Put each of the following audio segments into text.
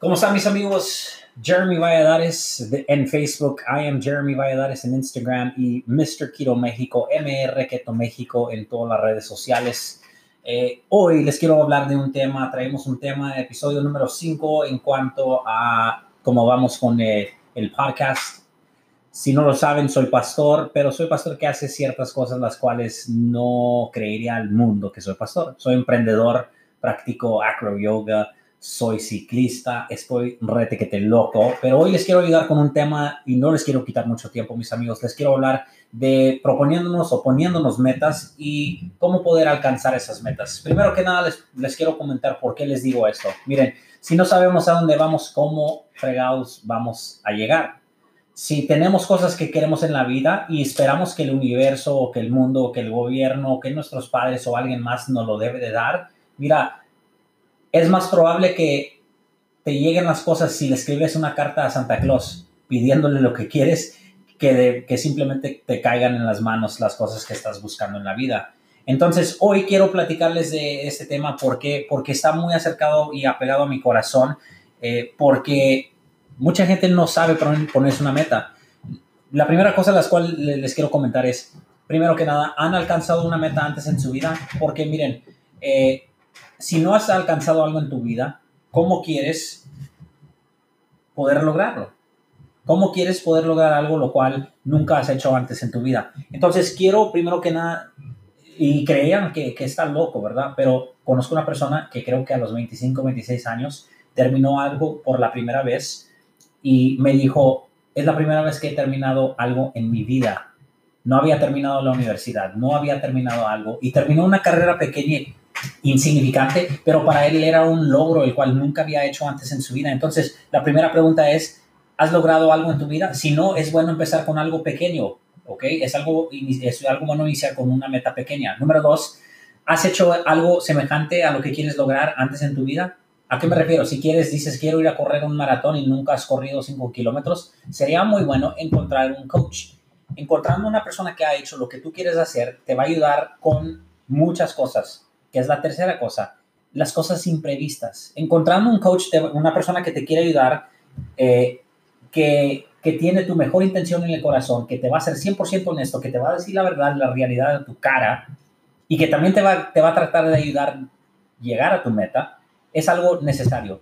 ¿Cómo están mis amigos? Jeremy Valladares en Facebook, I am Jeremy Valladares en Instagram y Mr. Keto México, MR Keto México en todas las redes sociales. Eh, hoy les quiero hablar de un tema, traemos un tema, episodio número 5 en cuanto a cómo vamos con el, el podcast. Si no lo saben, soy pastor, pero soy pastor que hace ciertas cosas las cuales no creería al mundo que soy pastor. Soy emprendedor, practico acro yoga, soy ciclista, estoy rete que te loco, pero hoy les quiero ayudar con un tema y no les quiero quitar mucho tiempo, mis amigos. Les quiero hablar de proponiéndonos o poniéndonos metas y cómo poder alcanzar esas metas. Primero que nada, les, les quiero comentar por qué les digo esto. Miren, si no sabemos a dónde vamos, cómo fregados vamos a llegar. Si tenemos cosas que queremos en la vida y esperamos que el universo o que el mundo o que el gobierno o que nuestros padres o alguien más nos lo debe de dar, mira, es más probable que te lleguen las cosas si le escribes una carta a Santa Claus pidiéndole lo que quieres que, que simplemente te caigan en las manos las cosas que estás buscando en la vida. Entonces, hoy quiero platicarles de este tema porque, porque está muy acercado y apegado a mi corazón, eh, porque mucha gente no sabe ponerse una meta. La primera cosa a las cuales les quiero comentar es, primero que nada, ¿han alcanzado una meta antes en su vida? Porque miren, eh, si no has alcanzado algo en tu vida, ¿cómo quieres poder lograrlo? ¿Cómo quieres poder lograr algo lo cual nunca has hecho antes en tu vida? Entonces, quiero primero que nada, y creían que, que está loco, ¿verdad? Pero conozco una persona que creo que a los 25, 26 años terminó algo por la primera vez y me dijo, es la primera vez que he terminado algo en mi vida. No había terminado la universidad, no había terminado algo y terminó una carrera pequeña insignificante, pero para él era un logro el cual nunca había hecho antes en su vida. Entonces, la primera pregunta es, ¿has logrado algo en tu vida? Si no, es bueno empezar con algo pequeño, ¿ok? Es algo, es algo bueno iniciar con una meta pequeña. Número dos, ¿has hecho algo semejante a lo que quieres lograr antes en tu vida? ¿A qué me refiero? Si quieres, dices, quiero ir a correr un maratón y nunca has corrido 5 kilómetros, sería muy bueno encontrar un coach. Encontrando una persona que ha hecho lo que tú quieres hacer, te va a ayudar con muchas cosas que es la tercera cosa, las cosas imprevistas. Encontrando un coach, una persona que te quiere ayudar, eh, que, que, tiene tu mejor intención en el corazón, que te va a ser 100% honesto, que te va a decir la verdad, la realidad de tu cara y que también te va, te va a tratar de ayudar a llegar a tu meta, es algo necesario.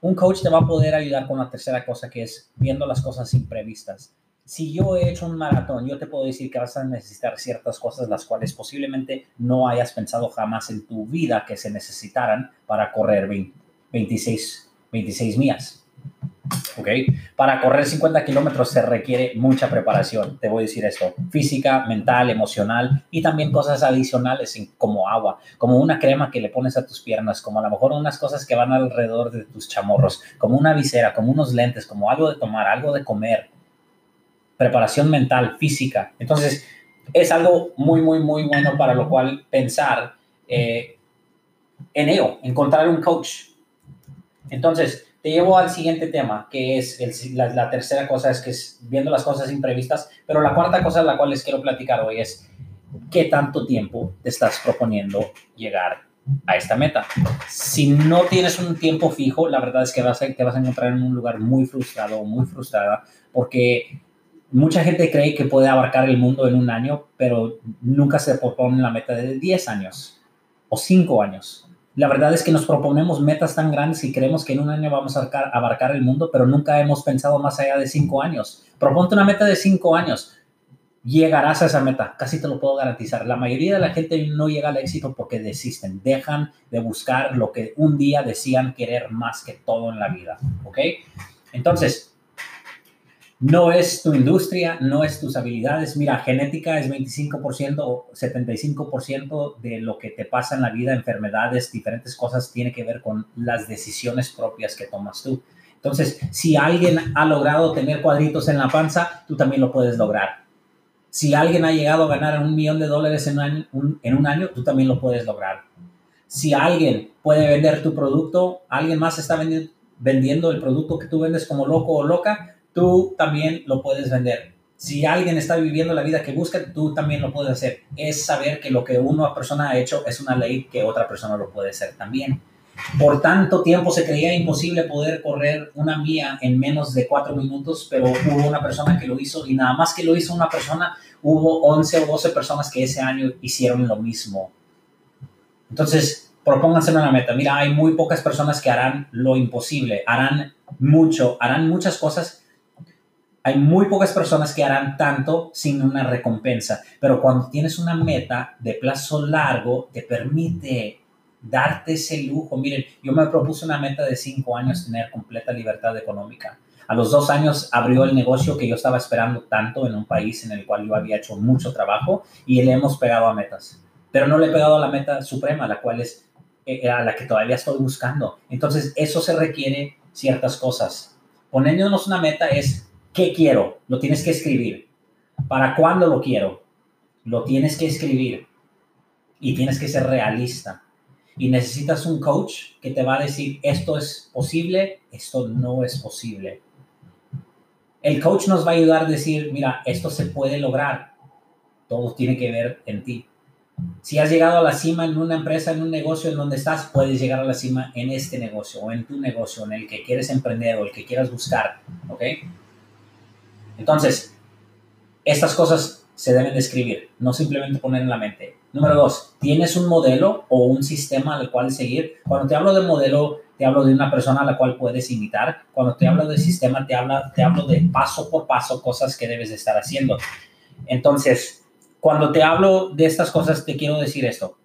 Un coach te va a poder ayudar con la tercera cosa, que es viendo las cosas imprevistas si yo he hecho un maratón, yo te puedo decir que vas a necesitar ciertas cosas las cuales posiblemente no hayas pensado jamás en tu vida que se necesitaran para correr 26, 26 millas. ¿Ok? Para correr 50 kilómetros se requiere mucha preparación, te voy a decir esto, física, mental, emocional y también cosas adicionales como agua, como una crema que le pones a tus piernas, como a lo mejor unas cosas que van alrededor de tus chamorros, como una visera, como unos lentes, como algo de tomar, algo de comer, preparación mental, física. Entonces, es algo muy, muy, muy bueno para lo cual pensar eh, en ello, encontrar un coach. Entonces, te llevo al siguiente tema, que es la, tercera cosa, es que es viendo las cosas imprevistas, pero la cuarta cosa a la cual les quiero platicar hoy es qué tanto tiempo te estás proponiendo llegar a esta meta. Si no tienes un tiempo fijo, la verdad es que vas te vas a encontrar en un lugar muy frustrado o muy frustrada porque mucha gente cree que puede abarcar el mundo en un año, pero nunca se propone la meta de 10 años o 5 años. La verdad es que nos proponemos metas tan grandes y creemos que en un año vamos a abarcar, el mundo, pero nunca hemos pensado más allá de 5 años. Proponte una meta de 5 años. Llegarás a esa meta, casi te lo puedo garantizar. La mayoría de la gente no llega al éxito porque desisten, dejan de buscar lo que un día decían querer más que todo en la vida. ¿Ok? Entonces, no es tu industria, no es tus habilidades. Mira, genética es 25% o 75% de lo que te pasa en la vida, enfermedades, diferentes cosas, tiene que ver con las decisiones propias que tomas tú. Entonces, si alguien ha logrado tener cuadritos en la panza, tú también lo puedes lograr. Si alguien ha llegado a ganar un millón de dólares en un año, en un año tú también lo puedes lograr. Si alguien puede vender tu producto, alguien más está vendiendo el producto que tú vendes como loco o loca, tú también lo puedes vender. Si alguien está viviendo la vida que busca, tú también lo puedes hacer. Es saber que lo que una persona ha hecho es una ley que otra persona lo puede hacer también. Por tanto tiempo se creía imposible poder correr una mía en menos de cuatro minutos, pero hubo una persona que lo hizo y nada más que lo hizo una persona, hubo 11 o 12 personas que ese año hicieron lo mismo. Entonces, propónganse una meta. Mira, hay muy pocas personas que harán lo imposible, harán mucho, harán muchas cosas. Hay muy pocas personas que harán tanto sin una recompensa, pero cuando tienes una meta de plazo largo, te permite darte ese lujo. Miren, yo me propuse una meta de cinco años tener completa libertad económica. A los dos años abrió el negocio que yo estaba esperando tanto en un país en el cual yo había hecho mucho trabajo y le hemos pegado a metas. Pero no le he pegado a la meta suprema, la cual es eh, a la que todavía estoy buscando. Entonces, eso se requiere ciertas cosas. Poniéndonos una meta es, ¿qué quiero? Lo tienes que escribir. ¿Para cuándo lo quiero? Lo tienes que escribir. Y tienes que ser realista y necesitas un coach que te va a decir esto es posible, esto no es posible. El coach nos va a ayudar a decir, mira, esto se puede lograr. Todo tiene que ver en ti. Si has llegado a la cima en una empresa, en un negocio en donde estás, puedes llegar a la cima en este negocio o en tu negocio, en el que quieres emprender o el que quieras buscar. ¿Ok? Entonces, estas cosas se deben de escribir, no simplemente poner en la mente. Número dos, ¿tienes un modelo o un sistema al cual seguir? Cuando te hablo de modelo, te hablo de una persona a la cual puedes imitar. Cuando te hablo de sistema, te, habla, te hablo de paso por paso cosas que debes de estar haciendo. Entonces, cuando te hablo de estas cosas, te quiero decir esto.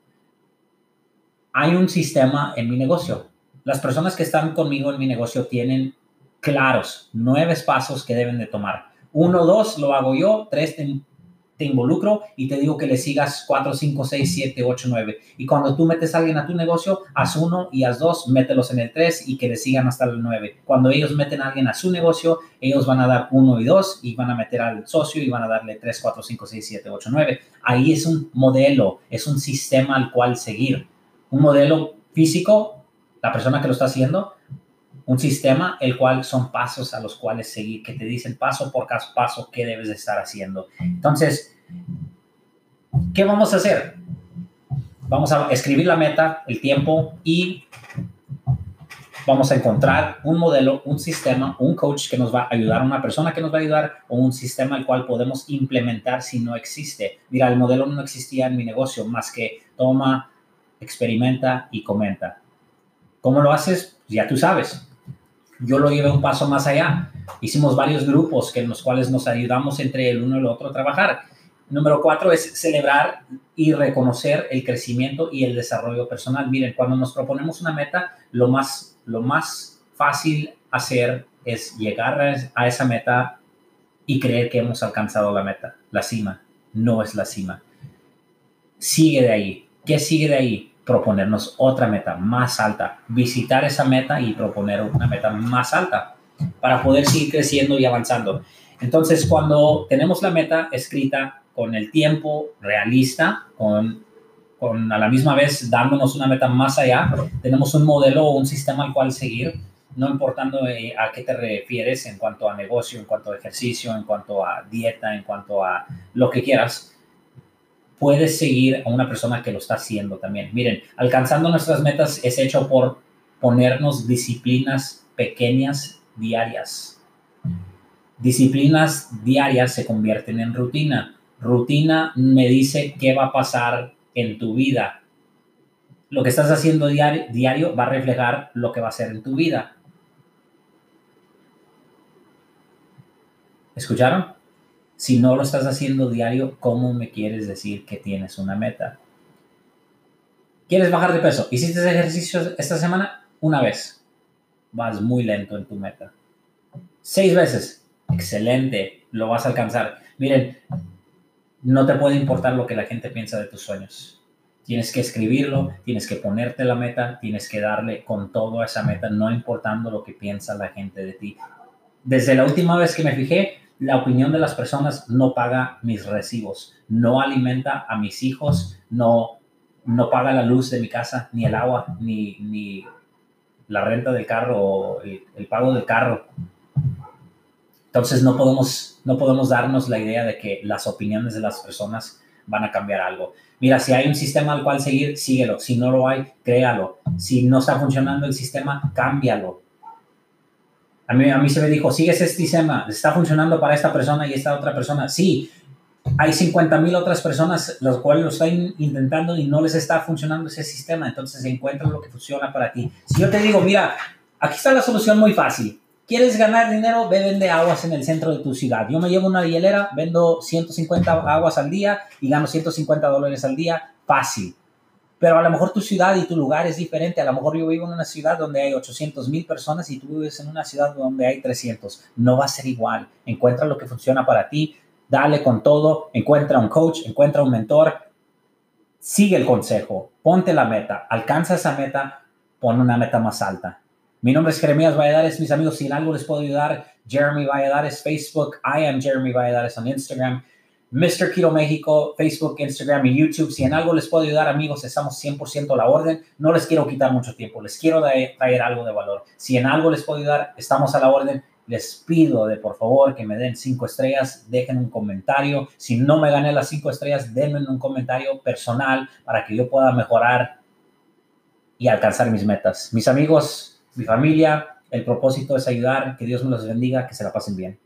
Hay un sistema en mi negocio. Las personas que están conmigo en mi negocio tienen claros nueve pasos que deben de tomar. Uno, dos, lo hago yo. Tres, te involucro y te digo que le sigas 4, 5, 6, 7, 8, 9. Y cuando tú metes a alguien a tu negocio, haz uno y haz dos, mételos en el 3 y que le sigan hasta el 9. Cuando ellos meten a alguien a su negocio, ellos van a dar 1 y 2 y van a meter al socio y van a darle 3, 4, 5, 6, 7, 8, 9. Ahí es un modelo, es un sistema al cual seguir. Un modelo físico, la persona que lo está haciendo, un sistema el cual son pasos a los cuales seguir, que te dicen paso por paso qué debes de estar haciendo. Entonces, ¿qué vamos a hacer? Vamos a escribir la meta, el tiempo y vamos a encontrar un modelo, un sistema, un coach que nos va a ayudar, una persona que nos va a ayudar o un sistema el cual podemos implementar si no existe. Mira, el modelo no existía en mi negocio más que toma, experimenta y comenta. ¿Cómo lo haces? Ya tú sabes yo lo llevé un paso más allá. Hicimos varios grupos que en los cuales nos ayudamos entre el uno y el otro a trabajar. Número cuatro es celebrar y reconocer el crecimiento y el desarrollo personal. Miren, cuando nos proponemos una meta, lo más, lo más fácil hacer es llegar a esa meta y creer que hemos alcanzado la meta. La cima no es la cima. Sigue de ahí. ¿Qué sigue de ahí? Proponernos otra meta más alta, visitar esa meta y proponer una meta más alta para poder seguir creciendo y avanzando. Entonces, cuando tenemos la meta escrita con el tiempo realista, con, a la misma vez dándonos una meta más allá, tenemos un modelo o un sistema al cual seguir, no importando eh, a qué te refieres en cuanto a negocio, en cuanto a ejercicio, en cuanto a dieta, en cuanto a lo que quieras puedes seguir a una persona que lo está haciendo también. Miren, alcanzando nuestras metas es hecho por ponernos disciplinas pequeñas diarias. Disciplinas diarias se convierten en rutina. Rutina me dice qué va a pasar en tu vida. Lo que estás haciendo diario, diario va a reflejar lo que va a ser en tu vida. ¿Escucharon? Si no lo estás haciendo diario, ¿cómo me quieres decir que tienes una meta? ¿Quieres bajar de peso? ¿Hiciste ejercicio esta semana? Una vez. Vas muy lento en tu meta. Seis veces. Excelente. Lo vas a alcanzar. Miren, no te puede importar lo que la gente piensa de tus sueños. Tienes que escribirlo, tienes que ponerte la meta, tienes que darle con todo a esa meta, no importando lo que piensa la gente de ti. Desde la última vez que me fijé, la opinión de las personas no paga mis recibos, no alimenta a mis hijos, no, no paga la luz de mi casa, ni el agua, ni, ni la renta del carro o el, pago del carro. Entonces no podemos, no podemos darnos la idea de que las opiniones de las personas van a cambiar algo. Mira, si hay un sistema al cual seguir, síguelo. Si no lo hay, créalo. Si no está funcionando el sistema, cámbialo. A mí, se me dijo, sigues este sistema, está funcionando para esta persona y esta otra persona. Sí, hay 50 mil otras personas las cuales lo están intentando y no les está funcionando ese sistema. Entonces encuentra lo que funciona para ti. Si yo te digo, mira, aquí está la solución muy fácil. ¿Quieres ganar dinero? Ve, vende aguas en el centro de tu ciudad. Yo me llevo una hielera, vendo 150 aguas al día y gano 150 dólares al día. Fácil. Pero a lo mejor tu ciudad y tu lugar es diferente. A lo mejor yo vivo en una ciudad donde hay 800 mil personas y tú vives en una ciudad donde hay 300. No va a ser igual. Encuentra lo que funciona para ti. Dale con todo. Encuentra un coach, encuentra un mentor. Sigue el consejo. Ponte la meta. Alcanza esa meta. Pon una meta más alta. Mi nombre es Jeremías Valladares. Mis amigos, si en algo les puedo ayudar, Jeremy Valladares, Facebook. I am Jeremy Valladares on Instagram. Mr. Keto México, Facebook, Instagram y YouTube. Si en algo les puedo ayudar, amigos, estamos 100% a la orden. No les quiero quitar mucho tiempo, les quiero traer algo de valor. Si en algo les puedo ayudar, estamos a la orden. Les pido de por favor que me den cinco estrellas, dejen un comentario. Si no me gané las cinco estrellas, denme un comentario personal para que yo pueda mejorar y alcanzar mis metas. Mis amigos, mi familia, el propósito es ayudar, que Dios me los bendiga, que se la pasen bien.